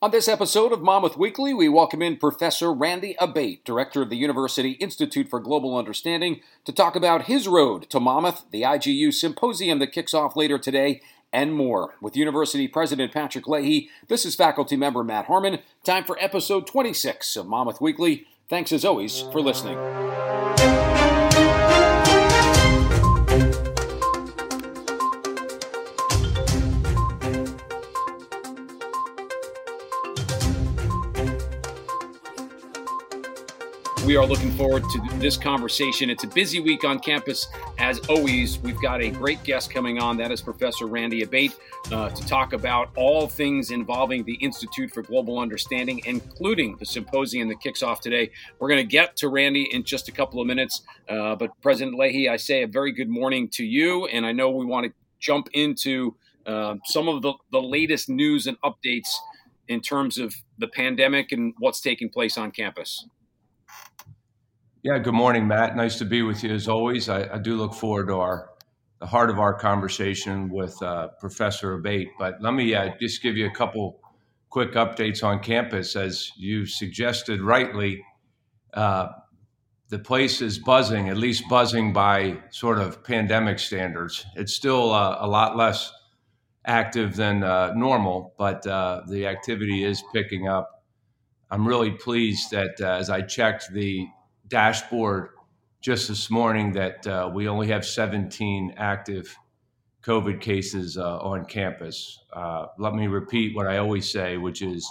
On this episode of Monmouth Weekly, we welcome in Professor Randy Abate, Director of the University Institute for Global Understanding, to talk about his road to Monmouth, the IGU symposium that kicks off later today, and more. With University President Patrick Leahy, this is faculty member Matt Harmon. Time for episode 26 of Monmouth Weekly. Thanks as always for listening. We are looking forward to this conversation. It's a busy week on campus. As always, we've got a great guest coming on. That is Professor Randy Abate uh, to talk about all things involving the Institute for Global Understanding, including the symposium that kicks off today. We're going to get to Randy in just a couple of minutes. Uh, but President Leahy, I say a very good morning to you. And I know we want to jump into uh, some of the, the latest news and updates in terms of the pandemic and what's taking place on campus. Yeah, good morning, Matt. Nice to be with you as always. I, I do look forward to our the heart of our conversation with uh, Professor Abate. But let me uh, just give you a couple quick updates on campus. As you suggested rightly, uh, the place is buzzing, at least buzzing by sort of pandemic standards. It's still uh, a lot less active than uh, normal, but uh, the activity is picking up. I'm really pleased that as I checked the dashboard just this morning that uh, we only have 17 active COVID cases uh, on campus. Uh, let me repeat what I always say, which is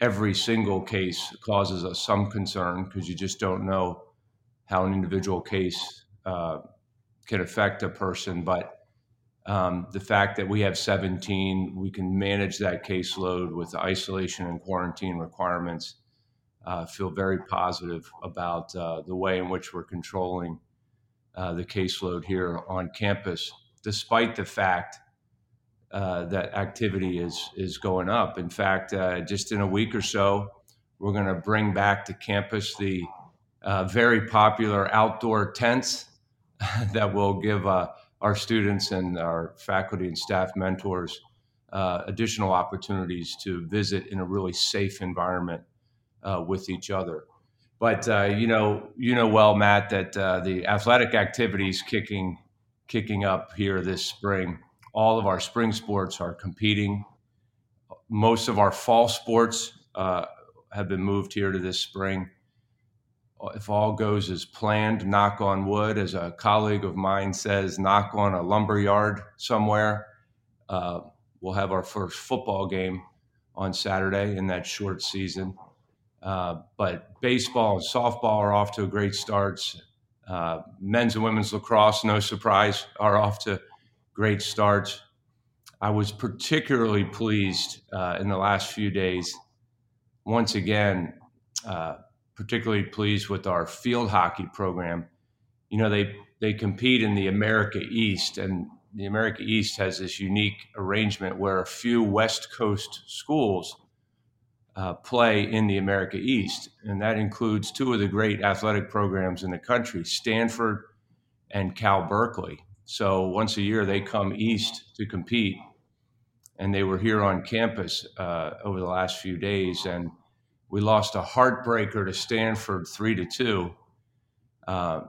every single case causes us some concern because you just don't know how an individual case uh, can affect a person. But um, the fact that we have 17, we can manage that caseload with isolation and quarantine requirements uh, feel very positive about uh, the way in which we're controlling uh, the caseload here on campus, despite the fact uh, that activity is is going up. In fact, uh, just in a week or so, we're going to bring back to campus the uh, very popular outdoor tents that will give our students and our faculty and staff mentors additional opportunities to visit in a really safe environment uh, with each other. But uh, you know, you know well, Matt, that uh, the athletic activities kicking kicking up here this spring. All of our spring sports are competing. Most of our fall sports uh, have been moved here to this spring. If all goes as planned, knock on wood, as a colleague of mine says, knock on a lumber yard somewhere. Uh, we'll have our first football game on Saturday in that short season. Uh, but baseball and softball are off to a great starts. Uh, men's and women's lacrosse, no surprise, are off to great starts. I was particularly pleased uh, in the last few days. Once again, uh, particularly pleased with our field hockey program. You know, they they compete in the America East, and the America East has this unique arrangement where a few West Coast schools uh, play in the America East, and that includes two of the great athletic programs in the country, Stanford and Cal Berkeley. So once a year they come east to compete, and they were here on campus uh, over the last few days, and we lost a heartbreaker to Stanford three to two. Uh,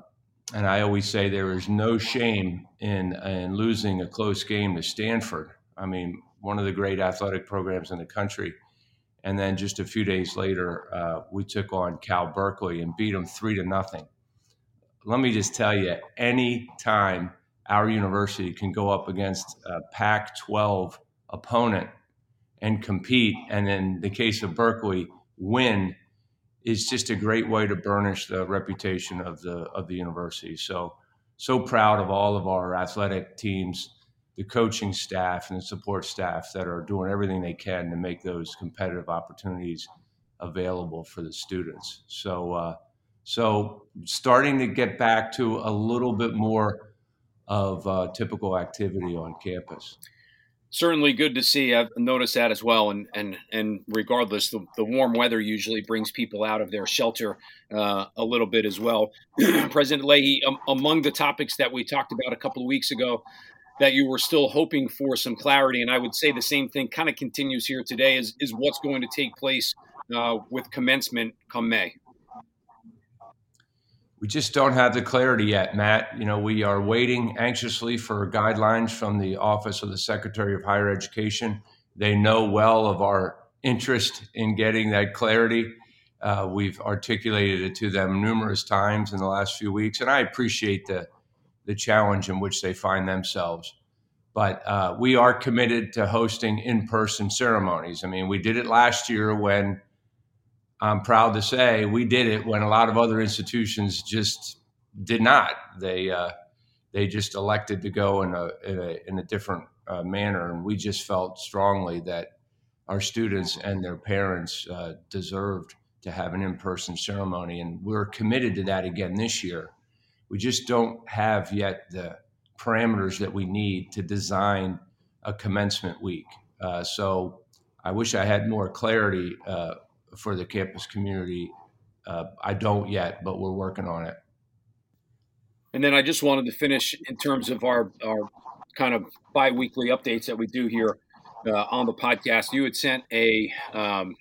and I always say there is no shame in in losing a close game to Stanford. I mean, one of the great athletic programs in the country and then just a few days later, uh, we took on Cal Berkeley and beat them three to nothing. Let me just tell you, any time our university can go up against a Pac 12 opponent and compete, and in the case of Berkeley, win, is just a great way to burnish the reputation of the of the university. So, so proud of all of our athletic teams the coaching staff and the support staff that are doing everything they can to make those competitive opportunities available for the students. So, uh, so starting to get back to a little bit more of uh, typical activity on campus. Certainly good to see. I've noticed that as well. And and and regardless, the, the warm weather usually brings people out of their shelter uh, a little bit as well. President Leahy, um, among the topics that we talked about a couple of weeks ago, that you were still hoping for some clarity. And I would say the same thing kind of continues here today is, is what's going to take place uh, with commencement come May. We just don't have the clarity yet, Matt. You know, we are waiting anxiously for guidelines from the Office of the Secretary of Higher Education. They know well of our interest in getting that clarity. Uh, we've articulated it to them numerous times in the last few weeks, and I appreciate the the challenge in which they find themselves. But uh, we are committed to hosting in person ceremonies. I mean, we did it last year when I'm proud to say we did it when a lot of other institutions just did not. They uh, they just elected to go in a in a, in a different uh, manner, and we just felt strongly that our students and their parents uh, deserved to have an in-person ceremony, and we're committed to that again this year. We just don't have yet the parameters that we need to design a commencement week. Uh, so I wish I had more clarity uh, for the campus community. Uh, I don't yet, but we're working on it. And then I just wanted to finish in terms of our, our kind of biweekly updates that we do here uh, on the podcast. You had sent a, um,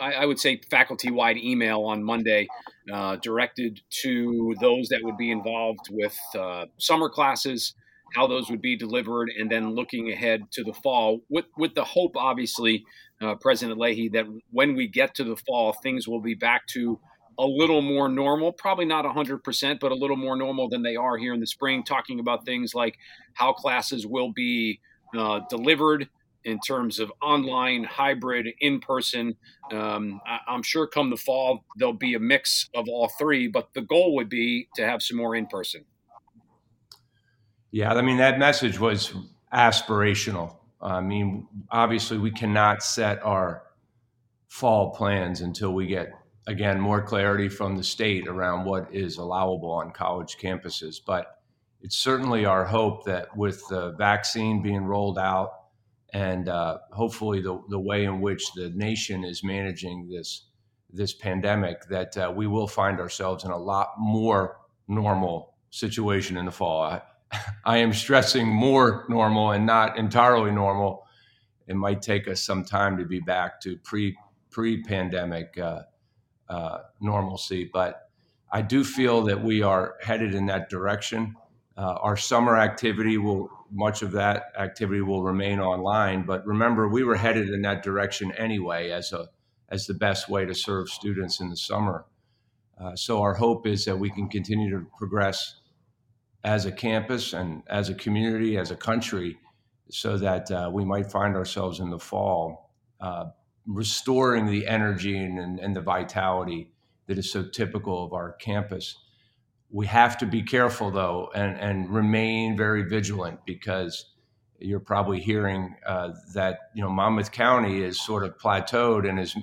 I, I would say, faculty wide email on Monday uh, directed to those that would be involved with uh, summer classes, how those would be delivered, and then looking ahead to the fall with, with the hope, obviously, uh, President Leahy, that when we get to the fall, things will be back to a little more normal, probably not 100%, but a little more normal than they are here in the spring, talking about things like how classes will be uh, delivered in terms of online, hybrid, in person. Um, I, am sure come the fall, there'll be a mix of all three, but the goal would be to have some more in person. Yeah, I mean, that message was aspirational. I mean, obviously, we cannot set our fall plans until we get, again, more clarity from the state around what is allowable on college campuses. But it's certainly our hope that with the vaccine being rolled out, and uh, hopefully the, the way in which the nation is managing this this pandemic that uh, we will find ourselves in a lot more normal situation in the fall. I, I am stressing more normal and not entirely normal. It might take us some time to be back to pre pre pandemic uh, uh, normalcy, but I do feel that we are headed in that direction. Uh, our summer activity will much of that activity will remain online. But remember, we were headed in that direction anyway as a as the best way to serve students in the summer. Uh, so our hope is that we can continue to progress as a campus and as a community, as a country, so that uh, we might find ourselves in the fall uh, restoring the energy and, and the vitality that is so typical of our campus. We have to be careful though and, and remain very vigilant because you're probably hearing uh, that you know Monmouth County is sort of plateaued and is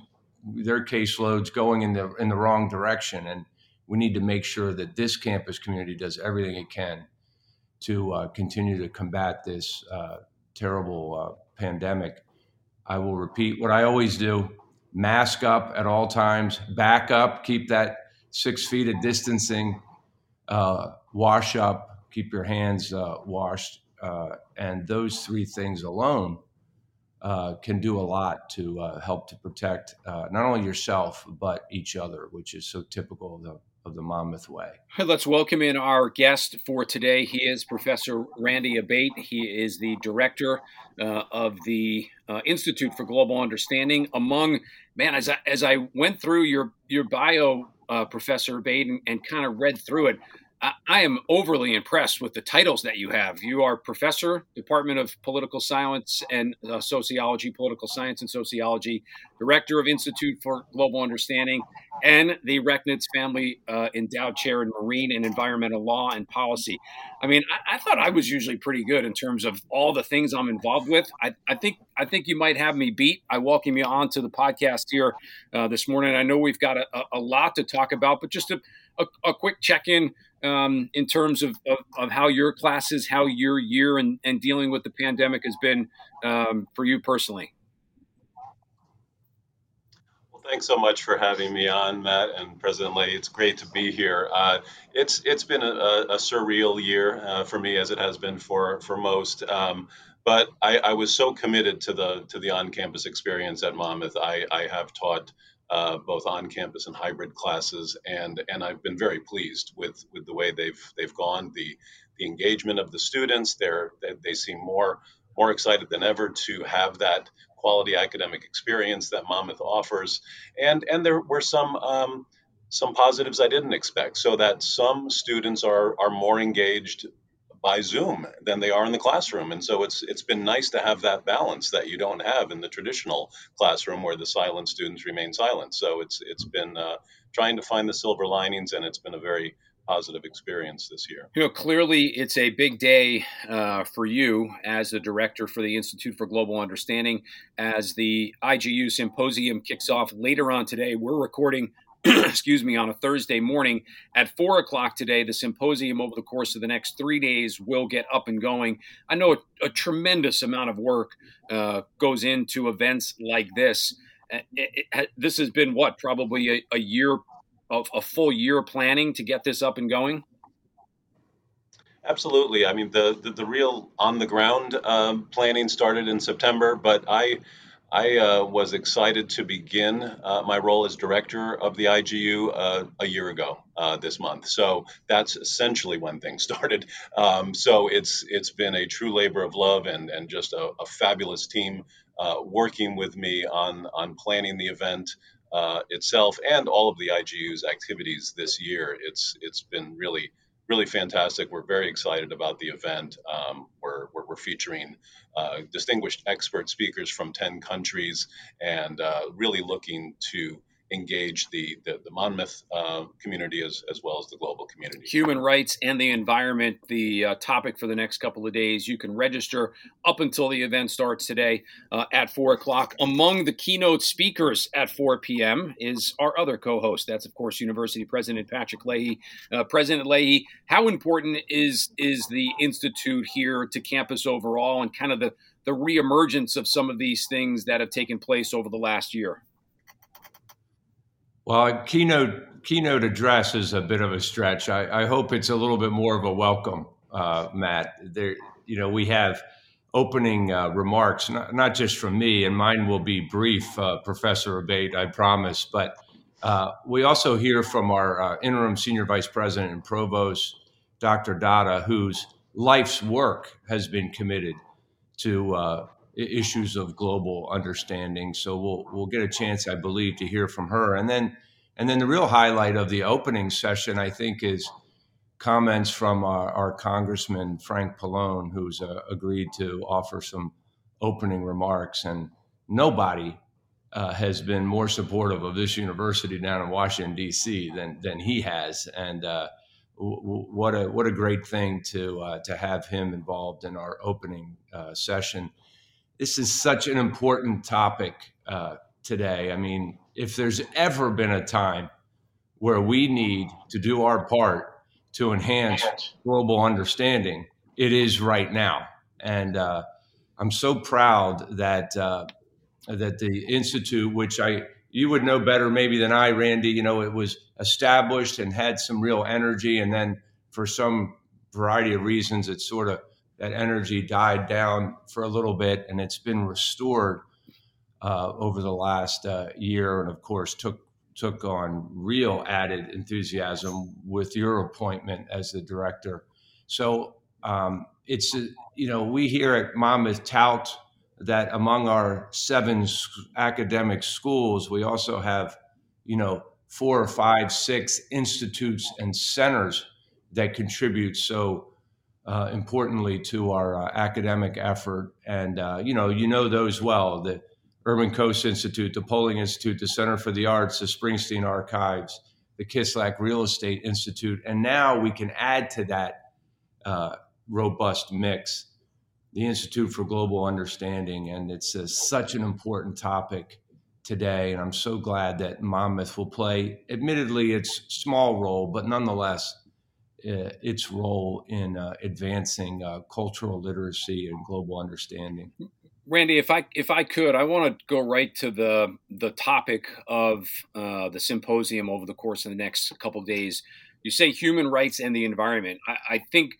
their caseloads going in the in the wrong direction. And we need to make sure that this campus community does everything it can to uh, continue to combat this uh, terrible uh, pandemic. I will repeat what I always do: mask up at all times, back up, keep that six feet of distancing. Uh, wash up, keep your hands uh, washed, uh, and those three things alone can do a lot to help to protect not only yourself but each other, which is so typical of the of the Monmouth way. Let's welcome in our guest for today. He is Professor Randy Abate. He is the director of the Institute for Global Understanding. Among man, as I, as I went through your your bio uh, Professor Baden and kind of read through it. I, am overly impressed with the titles that you have. You are professor, Department of Political Science and uh, Sociology, Political Science and Sociology, director of Institute for Global Understanding, and the Rechnitz Family uh, Endowed Chair in Marine and Environmental Law and Policy. I mean, I, I, thought I was usually pretty good in terms of all the things I'm involved with. I, I think I think you might have me beat. I welcome you on to the podcast here uh, this morning. I know we've got a, a, lot to talk about, but just a, a, a quick check in um, in terms of, of, of, how your classes, how your year and, and dealing with the pandemic has been um, for you personally. Well, thanks so much for having me on, Matt and President Leahy. It's great to be here. Uh, it's it's been a, a surreal year uh, for me, as it has been for for most. Um, but I, I, was so committed to the to the on-campus experience at Monmouth. I, I have taught uh, both on-campus and hybrid classes, and and I've been very pleased with with the way they've they've gone. The the engagement of the students, they're they, they seem more more excited than ever to have that quality academic experience that Monmouth offers. And and there were some um, some positives I didn't expect. So that some students are are more engaged by Zoom than they are in the classroom. And so it's it's been nice to have that balance that you don't have in the traditional classroom where the silent students remain silent. So it's it's been uh, trying to find the silver linings, and it's been a very positive experience this year. You know, clearly it's a big day uh, for you as the director for the Institute for Global Understanding as the IGU symposium kicks off later on today. We're recording. excuse me, on a Thursday morning at four o'clock today. The symposium over the course of the next three days will get up and going. I know a, a tremendous amount of work uh, goes into events like this. It, it, it, this has been what probably a, a year of a full year planning to get this up and going? Absolutely. I mean, the the, the real on the ground um, planning started in September, but I I uh, was excited to begin uh, my role as director of the IGU uh, a year ago uh, this month. So that's essentially when things started. Um, so it's it's been a true labor of love and and just a, a fabulous team uh, working with me on on planning the event uh, itself and all of the IGU's activities this year. It's it's been really really fantastic. We're very excited about the event. Um, we're, we're, we're, featuring uh, distinguished expert speakers from 10 countries and uh, really looking to engage the, the, the Monmouth uh, community as, as well as the global community. Human rights and the environment, the uh, topic for the next couple of days. You can register up until the event starts today uh, at 4 o'clock. Among the keynote speakers at 4 p.m. is our other co host. That's, of course, University President Patrick Leahy. Uh, President Leahy, how important is, is the Institute here to campus overall and kind of the, the reemergence of some of these things that have taken place over the last year? Well, keynote keynote address is a bit of a stretch. I, I hope it's a little bit more of a welcome, uh, Matt. There, you know, we have opening uh, remarks, not, not, just from me, and mine will be brief, uh, Professor Abate, I promise. But uh, we also hear from our uh, interim senior vice president and provost, Dr. Datta, whose life's work has been committed to uh, issues of global understanding. So we'll we'll get a chance, I believe, to hear from her, and then and then the real highlight of the opening session, I think, is comments from our, our Congressman Frank Pallone, who's uh, agreed to offer some opening remarks, and nobody. Uh, has been more supportive of this university down in Washington D.C. than than he has, and uh, what a what a great thing to uh, to have him involved in our opening uh, session this is such an important topic uh, today. I mean, if there's ever been a time where we need to do our part to enhance global understanding, it is right now. And uh, I'm so proud that uh, that the institute, which I you would know better maybe than I, Randy. You know, it was established and had some real energy, and then for some variety of reasons, it sort of that energy died down for a little bit and it's been restored uh, over the last uh, year and of course took took on real added enthusiasm with your appointment as the director. So um, it's you know we here at monmouth tout that among our seven academic schools we also have you know four or five six institutes and centers that contribute. So uh, importantly to our uh, academic effort. And uh, you know, you know those well: the Urban Coast Institute, the Polling Institute, the Center for the Arts, the Springsteen Archives, the Kislak Real Estate Institute, and now we can add to that uh, robust mix the Institute for Global Understanding, and it's such an important topic today. And I'm so glad that Monmouth will play, admittedly, its small role, but nonetheless its role in uh, advancing uh, cultural literacy and global understanding. Randy, if I if I could, I want to go right to the the topic of uh, the symposium over the course of the next couple days. You say human rights and the environment. I, I think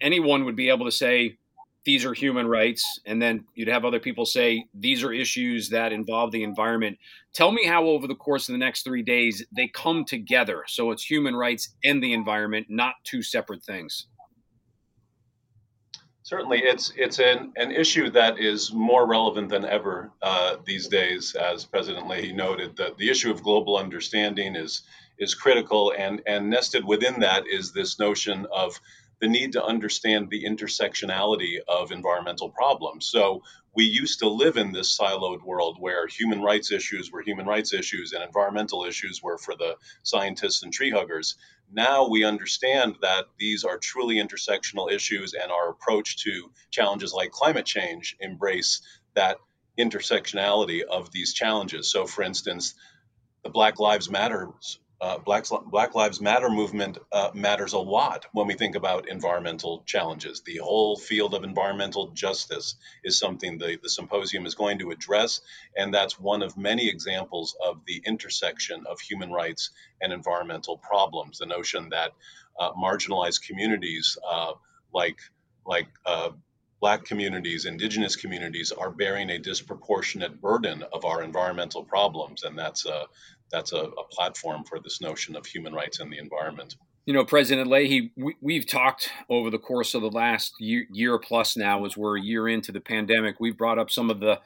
anyone would be able to say these are human rights, and then you'd have other people say these are issues that involve the environment. Tell me how over the course of the next three days they come together. So it's human rights and the environment, not two separate things. Certainly, it's it's an, an issue that is more relevant than ever uh, these days, as President Leahy noted. That the issue of global understanding is is critical, and and nested within that is this notion of the need to understand the intersectionality of environmental problems. So we used to live in this siloed world where human rights issues were human rights issues and environmental issues were for the scientists and tree huggers. Now we understand that these are truly intersectional issues, and our approach to challenges like climate change embrace that intersectionality of these challenges. So, for instance, the Black Lives Matter uh, Black, Black Lives Matter movement uh, matters a lot when we think about environmental challenges. The whole field of environmental justice is something the, the symposium is going to address, and that's one of many examples of the intersection of human rights and environmental problems. The notion that uh, marginalized communities uh, like like uh, Black communities, Indigenous communities are bearing a disproportionate burden of our environmental problems, and that's a that's a, a platform for this notion of human rights and the environment. You know, President Leahy, we, have talked over the course of the last year, year plus now, as we're a year into the pandemic, we've brought up some of the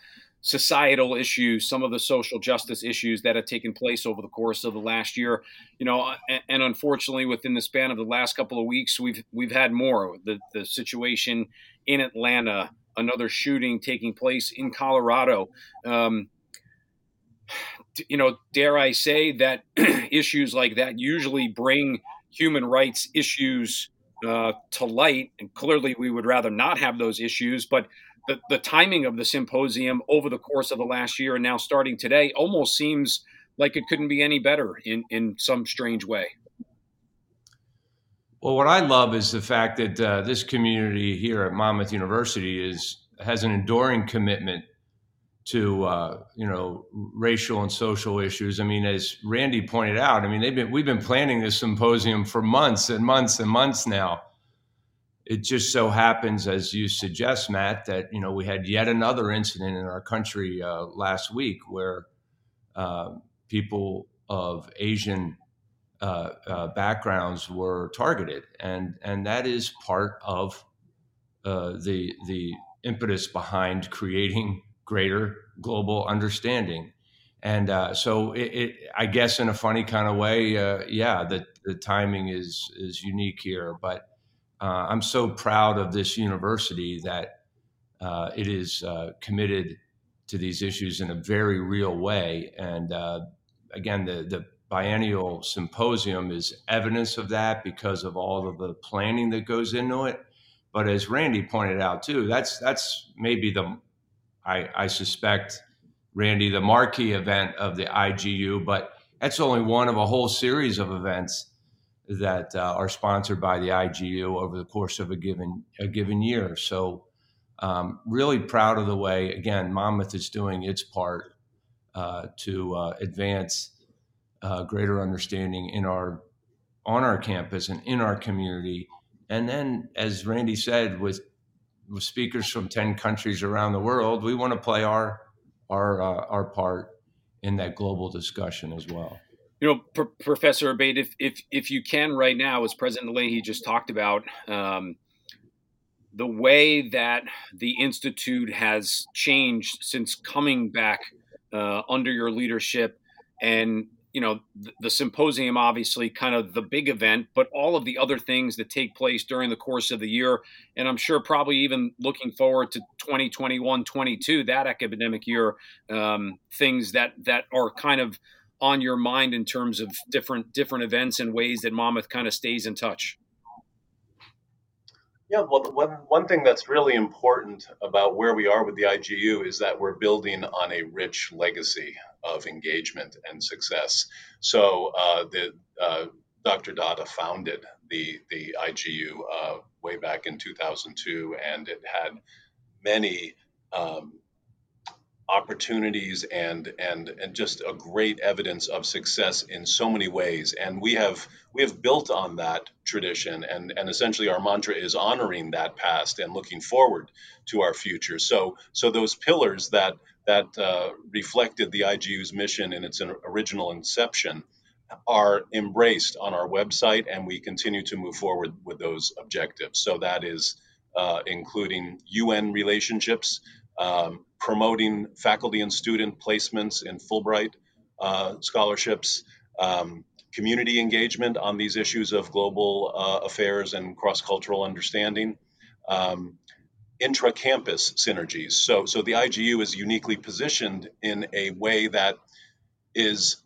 societal issues, some of the social justice issues that have taken place over the course of the last year. You know, and, and unfortunately, within the span of the last couple of weeks, we've we've had more. The the situation in Atlanta, another shooting taking place in Colorado. Um, you know, dare I say that issues like that usually bring human rights issues uh, to light. And clearly, we would rather not have those issues. But the, the timing of the symposium over the course of the last year and now starting today almost seems like it couldn't be any better in, in some strange way. Well, what I love is the fact that uh, this community here at Monmouth University is has an enduring commitment to uh, you know racial and social issues. I mean, as Randy pointed out, I mean they've been we've been planning this symposium for months and months and months now. It just so happens, as you suggest, Matt, that you know we had yet another incident in our country uh, last week where uh, people of Asian uh, uh, backgrounds were targeted, and and that is part of uh, the the impetus behind creating greater global understanding. And uh, so, it, it, I guess, in a funny kind of way, yeah, the, the timing is is unique here. But uh, I'm so proud of this university that uh, it is uh, committed to these issues in a very real way. And uh, again, the the biennial symposium is evidence of that because of all of the planning that goes into it. But as Randy pointed out too, that's that's maybe the I, I suspect, Randy, the marquee event of the IGU, but that's only one of a whole series of events that uh, are sponsored by the IGU over the course of a given a given year. So, um, really proud of the way again Monmouth is doing its part uh, to uh, advance uh, greater understanding in our on our campus and in our community. And then, as Randy said, with with speakers from 10 countries around the world, we want to play our our uh, our part in that global discussion as well. You know, P- Professor Abate, if, if if you can right now, as President Leahy just talked about, um, the way that the institute has changed since coming back uh, under your leadership, and you know the, the, symposium obviously kind of the big event but all of the other things that take place during the course of the year and i'm sure probably even looking forward to 2021 22 that academic year um, things that that are kind of on your mind in terms of different different events and ways that monmouth kind of stays in touch yeah, well, one, one thing that's really important about where we are with the IGU is that we're building on a rich legacy of engagement and success. So, uh, the uh, Dr. Datta founded the the IGU uh, way back in 2002, and it had many um, opportunities and and and just a great evidence of success in so many ways. And we have we have built on that tradition and and essentially our mantra is honoring that past and looking forward to our future. So so those pillars that that uh, reflected the IGU's mission in its original inception are embraced on our website and we continue to move forward with those objectives. So that is uh, including UN relationships um, promoting faculty and student placements in Fulbright uh, scholarships, um, community engagement on these issues of global uh, affairs and cross cultural understanding. Um, intra campus synergies. So, so the IGU is uniquely positioned in a way that is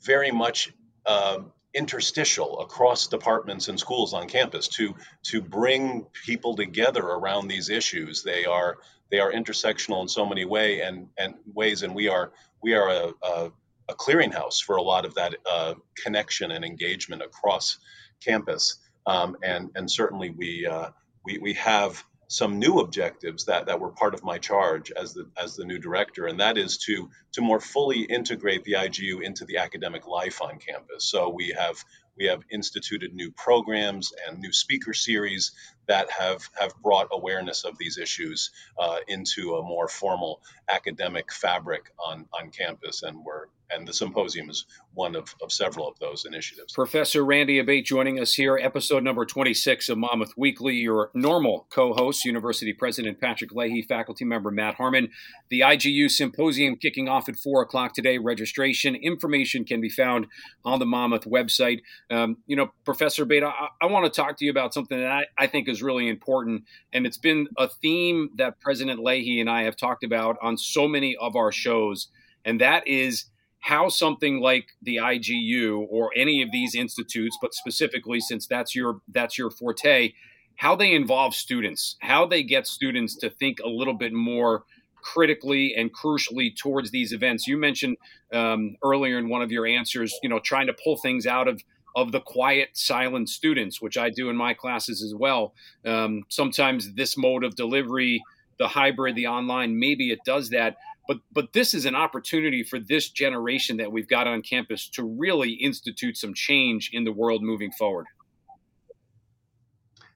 very much uh, interstitial across departments and schools on campus to to bring people together around these issues. They are they are intersectional in so many way and and ways, and we are we are a, a, a clearinghouse for a lot of that uh, connection and engagement across campus. Um, and and certainly we uh, we we have some new objectives that, that were part of my charge as the as the new director, and that is to to more fully integrate the IGU into the academic life on campus. So we have we have instituted new programs and new speaker series that have have brought awareness of these issues uh, into a more formal academic fabric on on campus, and we're and the symposium is one of, of several of those initiatives. Professor Randy Abate joining us here, episode number 26 of Monmouth Weekly. Your normal co host, University President Patrick Leahy, faculty member Matt Harmon. The IGU symposium kicking off at 4 o'clock today. Registration information can be found on the Monmouth website. Um, you know, Professor Abate, I, I want to talk to you about something that I, I think is really important, and it's been a theme that President Leahy and I have talked about on so many of our shows, and that is how something like the IGU or any of these institutes, but specifically since that's your that's your forte, how they involve students, how they get students to think a little bit more critically and crucially towards these events. You mentioned um, earlier in one of your answers, you know, trying to pull things out of of the quiet, silent students, which I do in my classes as well. Um, sometimes this mode of delivery, the hybrid, the online, maybe it does that but but this is an opportunity for this generation that we've got on campus to really institute some change in the world moving forward.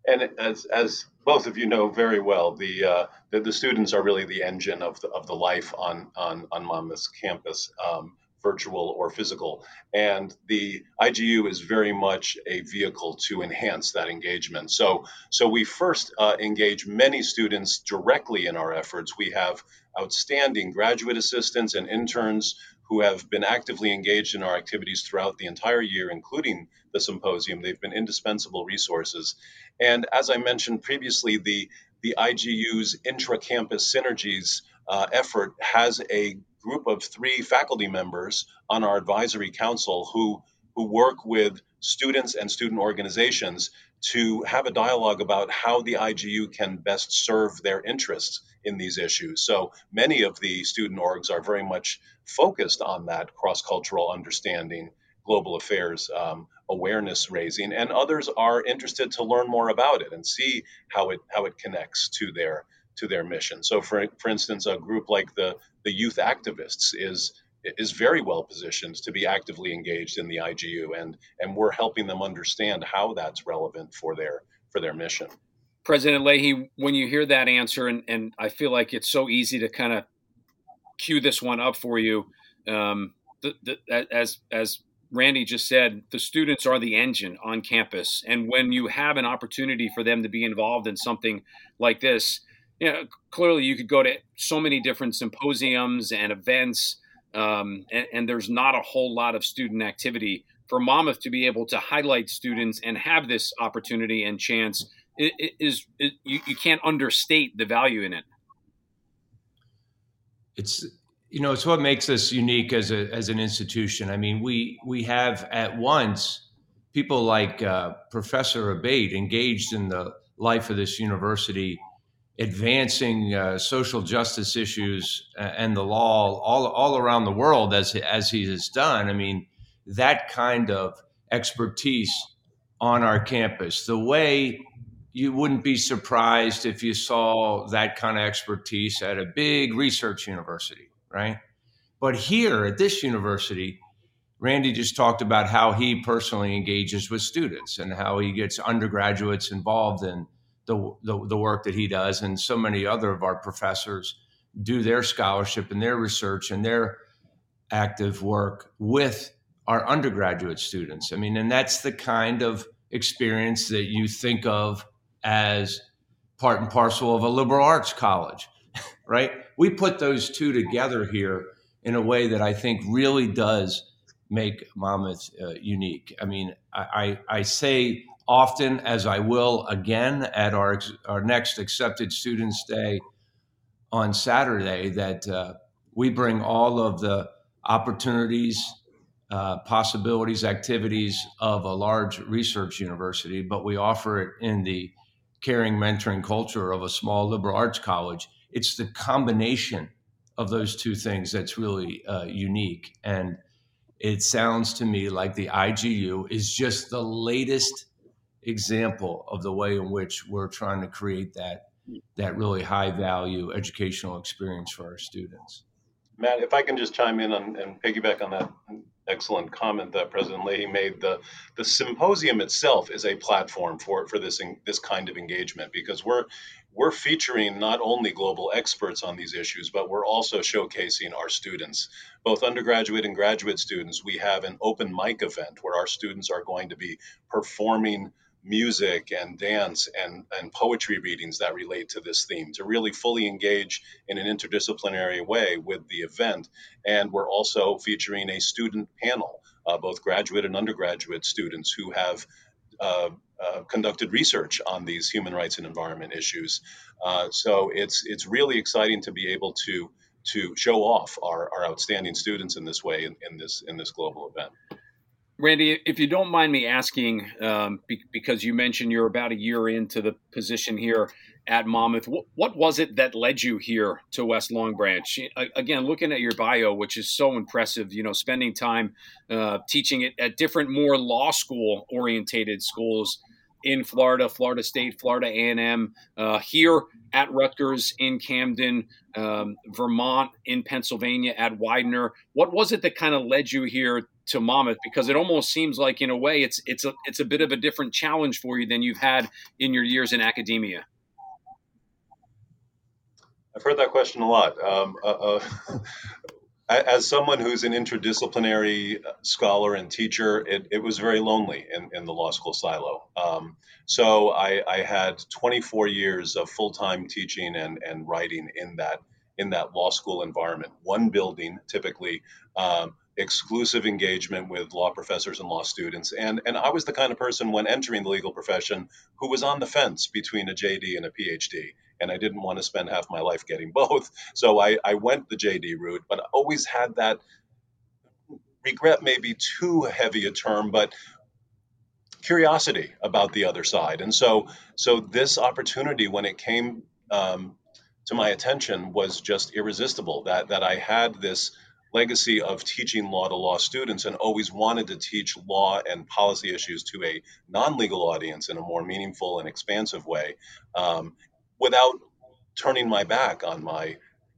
And as as both of you know very well, the uh, the, the, students are really the engine of the of the life on on on Monmouth's campus. Um, virtual or physical. And the IGU is very much a vehicle to enhance that engagement. So, so we first uh, engage many students directly in our efforts. We have outstanding graduate assistants and interns who have been actively engaged in our activities throughout the entire year, including the symposium. They've been indispensable resources. And as I mentioned previously, the, the IGU's intra campus synergies uh, effort has a group of three faculty members on our advisory council who, who work with students and student organizations to have a dialogue about how the IGU can best serve their interests in these issues. So many of the student orgs are very much focused on that cross cultural understanding, global affairs um, awareness raising, and others are interested to learn more about it and see how it how it connects to their to their mission. So, for for instance, a group like the the youth activists is is very well positioned to be actively engaged in the IGU, and and we're helping them understand how that's relevant for their for their mission. President Leahy, when you hear that answer, and, and I feel like it's so easy to kind of cue this one up for you, um, the, the, as as Randy just said, the students are the engine on campus, and when you have an opportunity for them to be involved in something like this, you know, clearly you could go to so many different symposiums and events um, and, and, there's not a whole lot of student activity. For Monmouth to be able to highlight students and have this opportunity and chance it, it is it, you, you can't understate the value in it. It's you know it's what makes us unique as a as an institution. I mean, we we have at once people like uh, Professor Abate engaged in the life of this university advancing uh, social justice issues and the law all, all around the world as, as he has done. I mean, that kind of expertise on our campus, the way you wouldn't be surprised if you saw that kind of expertise at a big research university right? But here at this university, Randy just talked about how he personally engages with students and how he gets undergraduates involved in the, the, the, work that he does. And so many other of our professors do their scholarship and their research and their active work with our undergraduate students. I mean, and that's the kind of experience that you think of as part and parcel of a liberal arts college, right? We put those two together here in a way that I think really does make Monmouth uh, unique. I mean, I, I, I, say often, as I will again at our, our next accepted students day on Saturday, that uh, we bring all of the opportunities, uh, possibilities, activities of a large research university, but we offer it in the caring, mentoring culture of a small liberal arts college. It's the combination of those two things that's really uh, unique. And it sounds to me like the IGU is just the latest example of the way in which we're trying to create that that really high value educational experience for our students. Matt, if I can just chime in on, and piggyback on that excellent comment that President Leahy made, the the symposium itself is a platform for for this this kind of engagement because we're we're featuring not only global experts on these issues, but we're also showcasing our students, both undergraduate and graduate students. We have an open mic event where our students are going to be performing music and dance and, and poetry readings that relate to this theme to really fully engage in an interdisciplinary way with the event. And we're also featuring a student panel, uh, both graduate and undergraduate students who have uh, uh, conducted research on these human rights and environment issues. Uh, so it's it's really exciting to be able to to show off our, our outstanding students in this way in, in this in this global event. Randy, if you don't mind me asking, um, be, because you mentioned you're about a year into the position here at Monmouth, what, what, was it that led you here to West Long Branch? Again, looking at your bio, which is so impressive, you know, spending time uh, teaching it at different, more law school orientated schools in Florida, Florida State, Florida A&M, uh, here at Rutgers in Camden, um, Vermont in Pennsylvania at Widener. What was it that kind of led you here to Monmouth? Because it almost seems like, in a way, it's it's a it's a bit of a different challenge for you than you've had in your years in academia. I've heard that question a lot. Um, uh, uh, as someone who's an interdisciplinary scholar and teacher, it, it was very lonely in, in the law school silo. Um, so I, I, had 24 years of full-time teaching and, and writing in that in that law school environment. One building, typically, um, exclusive engagement with law professors and law students. And, and I was the kind of person when entering the legal profession who was on the fence between a JD and a PhD and I didn't want to spend half my life getting both. So I, I went the JD route, but I always had that regret, maybe too heavy a term, but curiosity about the other side. And so, so this opportunity, when it came um, to my attention, was just irresistible. That that I had this legacy of teaching law to law students and always wanted to teach law and policy issues to a non-legal audience in a more meaningful and expansive way. Um, without turning my back on my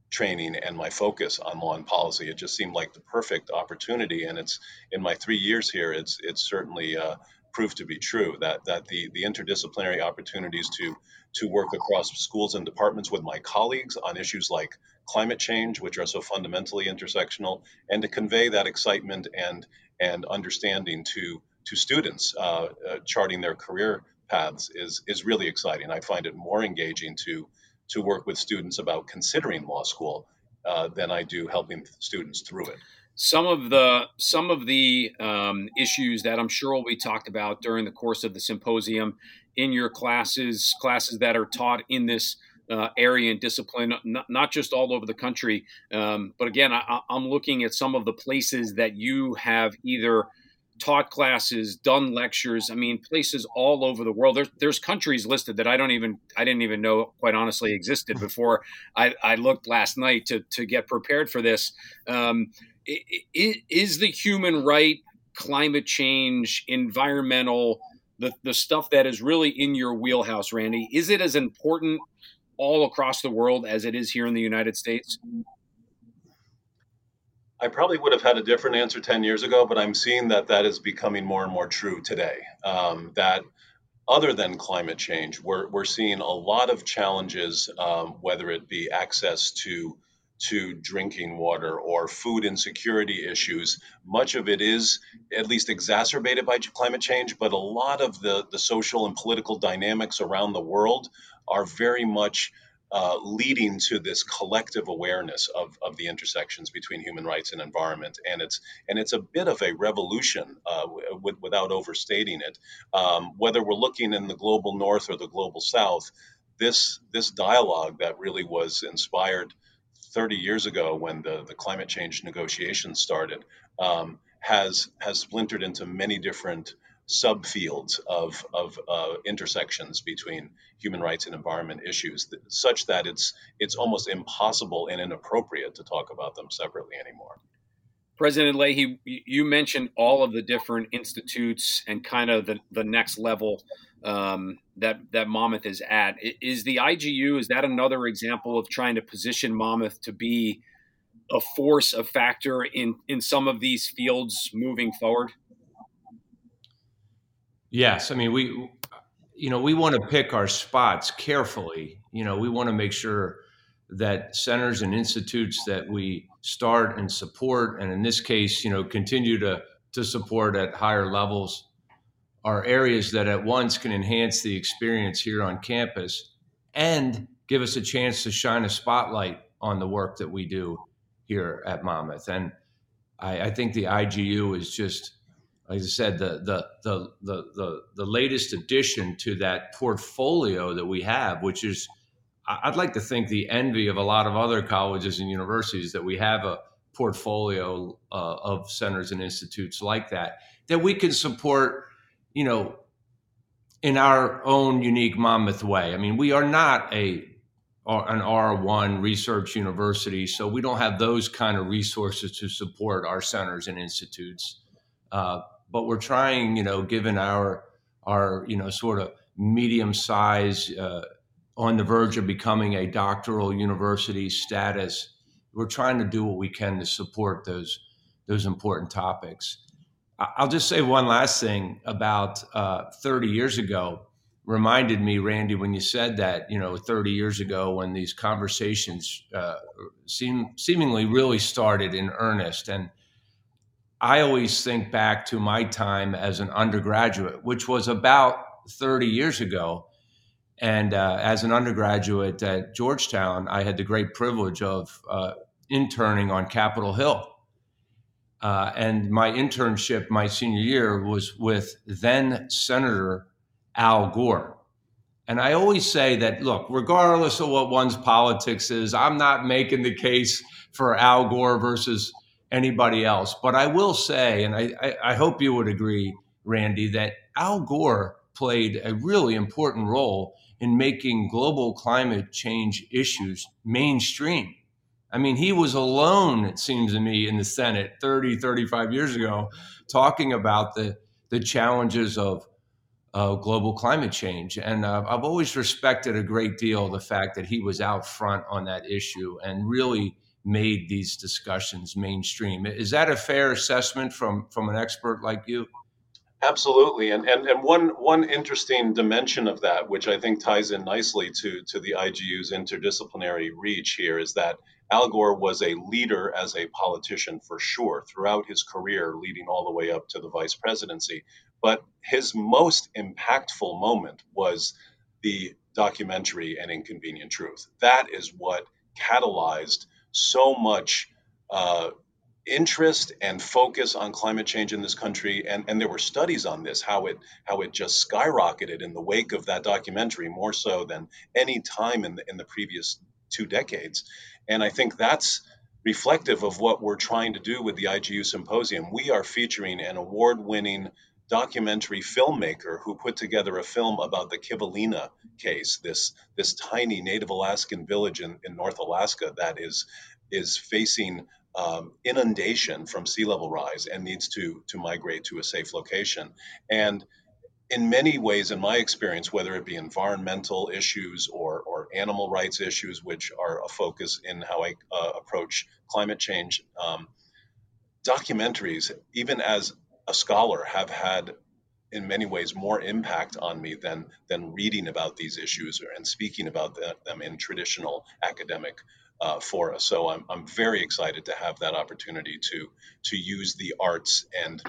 training and my focus on law and policy. It just seemed like the perfect opportunity, and it's in my three years here. It's it's certainly uh, proved to be true that that the the interdisciplinary opportunities to to work across schools and departments with my colleagues on issues like climate change, which are so fundamentally intersectional, and to convey that excitement and and understanding to to students uh, uh, charting their career paths is is really exciting. I find it more engaging to to work with students about considering law school uh, than I do helping students through it. Some of the some of the um, issues that I'm sure will be talked about during the course of the symposium in your classes, classes that are taught in this uh, area and discipline, not, not, just all over the country. Um, but again, I, I'm looking at some of the places that you have either taught classes, done lectures. I mean, places all over the world. There's there's countries listed that I don't even I didn't even know quite honestly existed before I, I looked last night to to get prepared for this. Um, is the human right, climate change, environmental, the the stuff that is really in your wheelhouse, Randy? Is it as important all across the world as it is here in the United States? I probably would have had a different answer 10 years ago, but I'm seeing that that is becoming more and more true today. Um, that other than climate change, we're, we're seeing a lot of challenges, um, whether it be access to to drinking water or food insecurity issues. Much of it is at least exacerbated by climate change, but a lot of the, the social and political dynamics around the world are very much uh, leading to this collective awareness of, of the intersections between human rights and environment, and it's and it's a bit of a revolution uh, w- without overstating it. Um, whether we're looking in the global north or the global south, this this dialogue that really was inspired 30 years ago when the, the climate change negotiations started um, has has splintered into many different subfields of, of uh, intersections between human rights and environment issues, such that it's it's almost impossible and inappropriate to talk about them separately anymore. President Leahy, you mentioned all of the different institutes and kind of the, the next level um, that that Monmouth is at. Is the IGU is that another example of trying to position Monmouth to be a force, a factor in in some of these fields moving forward? Yes, I mean we, you know, we want to pick our spots carefully. You know, we want to make sure that centers and institutes that we start and support, and in this case, you know, continue to to support at higher levels, are areas that at once can enhance the experience here on campus and give us a chance to shine a spotlight on the work that we do here at Monmouth. And I, I think the IGU is just like I said, the, the the the the the latest addition to that portfolio that we have, which is, I'd like to think the envy of a lot of other colleges and universities that we have a portfolio uh, of centers and institutes like that that we can support, you know, in our own unique Monmouth way. I mean, we are not a an R1 research university, so we don't have those kind of resources to support our centers and institutes. Uh, but we're trying, you know, given our our you know sort of medium size uh, on the verge of becoming a doctoral university status, we're trying to do what we can to support those those important topics. I'll just say one last thing about uh, 30 years ago reminded me, Randy, when you said that, you know, 30 years ago when these conversations uh, seem seemingly really started in earnest. And I always think back to my time as an undergraduate, which was about 30 years ago. And uh, as an undergraduate at Georgetown, I had the great privilege of uh, interning on Capitol Hill. Uh, and my internship my senior year was with then Senator Al Gore. And I always say that, look, regardless of what one's politics is, I'm not making the case for Al Gore versus anybody else. But I will say, and I, I, I hope you would agree, Randy, that Al Gore played a really important role in making global climate change issues mainstream. I mean, he was alone, it seems to me, in the Senate 30, 35 years ago, talking about the, the challenges of uh, global climate change. And uh, I've always respected a great deal the fact that he was out front on that issue and really made these discussions mainstream. Is that a fair assessment from from an expert like you? Absolutely, and and and one one interesting dimension of that, which I think ties in nicely to to the IGU's interdisciplinary reach here, is that Al Gore was a leader as a politician for sure throughout his career, leading all the way up to the vice presidency. But his most impactful moment was the documentary An Inconvenient Truth. That is what catalyzed so much uh, interest and focus on climate change in this country and, and there were studies on this how it how it just skyrocketed in the wake of that documentary more so than any time in the in the previous two decades and i think that's reflective of what we're trying to do with the igu symposium we are featuring an award-winning documentary filmmaker who put together a film about the Kivalina case, this this tiny Native Alaskan village in, in North Alaska that is is facing um, inundation from sea level rise and needs to to migrate to a safe location. And in many ways, in my experience, whether it be environmental issues or animal rights issues, which are a focus in how I uh, approach climate change, um, documentaries, even as a scholar, have had in many ways more impact on me than than reading about these issues and speaking about them in traditional academic uh, fora. So I'm, I'm very excited to have that opportunity to to use the arts and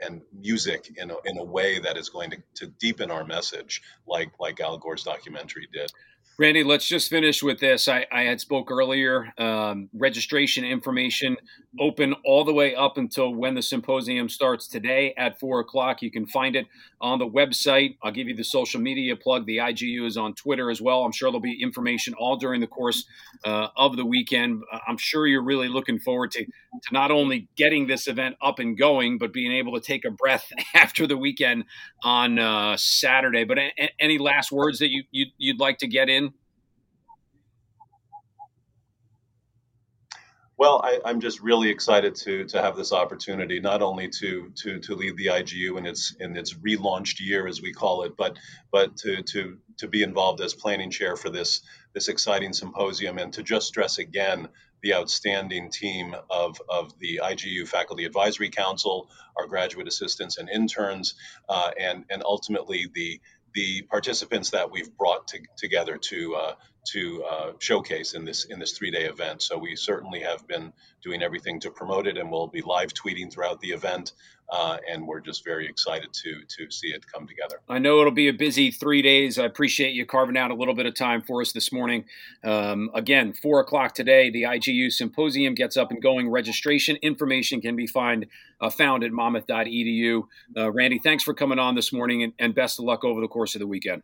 and music in a, in a way that is going to, to deepen our message, like like Al Gore's documentary did. Randy, let's just finish with this. I, I had spoke earlier. Um, registration information open all the way up until when the symposium starts today at four o'clock. You can find it on the website. I'll give you the social media plug. The IGU is on Twitter as well. I'm sure there'll be information all during the course uh, of the weekend. I'm sure you're really looking forward to to not only getting this event up and going, but being able to take a breath after the weekend on uh, Saturday. But a- any last words that you, you you'd like to get in? Well, I, am just really excited to to have this opportunity, not only to to to lead the IGU in its in its relaunched year, as we call it, but but to to to be involved as planning chair for this this exciting symposium, and to just stress again the outstanding team of of the IGU Faculty Advisory Council, our graduate assistants and interns, uh, and and ultimately the the participants that we've brought to, together to uh, to uh, showcase in this in this three day event. So we certainly have been doing everything to promote it, and we'll be live tweeting throughout the event. Uh, and we're just very excited to to see it come together. I know it'll be a busy three days. I appreciate you carving out a little bit of time for us this morning. Um, again, four o'clock today, the IGU symposium gets up and going. Registration information can be find, uh, found at monmouth.edu. Uh, Randy, thanks for coming on this morning, and, and best of luck over the course of the weekend.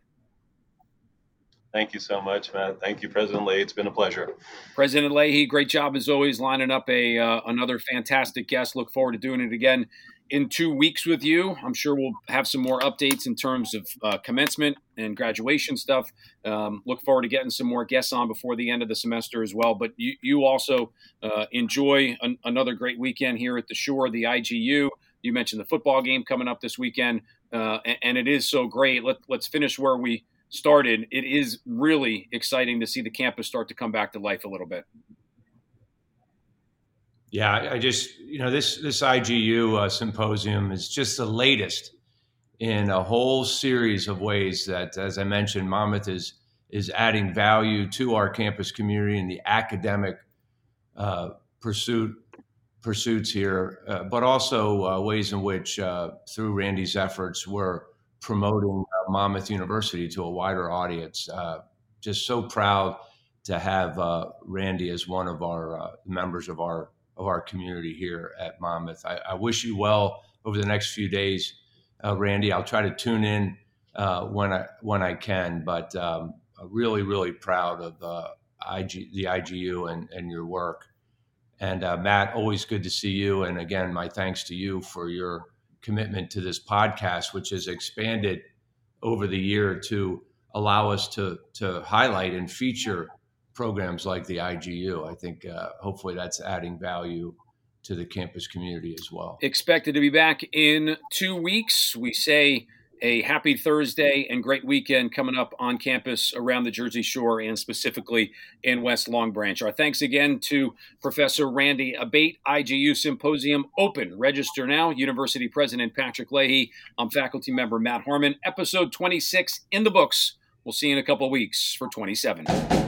Thank you so much, Matt. Thank you, President Leahy. It's been a pleasure. President Leahy, great job as always, lining up a uh, another fantastic guest. Look forward to doing it again in two weeks with you. I'm sure we'll have some more updates in terms of uh, commencement and graduation stuff. Um, look forward to getting some more guests on before the end of the semester as well. But you, you also uh, enjoy an, another great weekend here at the Shore, the IGU. You mentioned the football game coming up this weekend, uh, and, and, it is so great. Let, let's finish where we started, it is really exciting to see the campus start to come back to life a little bit. Yeah, I just you know this this IGU uh, symposium is just the latest in a whole series of ways that, as I mentioned, Monmouth is is adding value to our campus community and the academic uh, pursuit pursuits here, uh, but also uh, ways in which, uh, through Randy's efforts, we're promoting uh, Monmouth University to a wider audience. Just so proud to have Randy as one of our members of our of our community here at Monmouth. I, I wish you well over the next few days, uh, Randy. I'll try to tune in uh, when I when I can, but um, really really proud of IG, the IGU and, and your work. And Matt, always good to see you. And again, my thanks to you for your commitment to this podcast, which has expanded over the year to allow us to to highlight and feature programs like the IGU. I think uh, hopefully that's adding value to the campus community as well. Expected to be back in two weeks. We say a happy Thursday and great weekend coming up on campus around the Jersey Shore and specifically in West Long Branch. Our thanks again to Professor Randy Abate, IGU Symposium Open. Register now. University President Patrick Leahy. I'm faculty member Matt Harmon. Episode 26 in the books. We'll see you in a couple weeks for 27.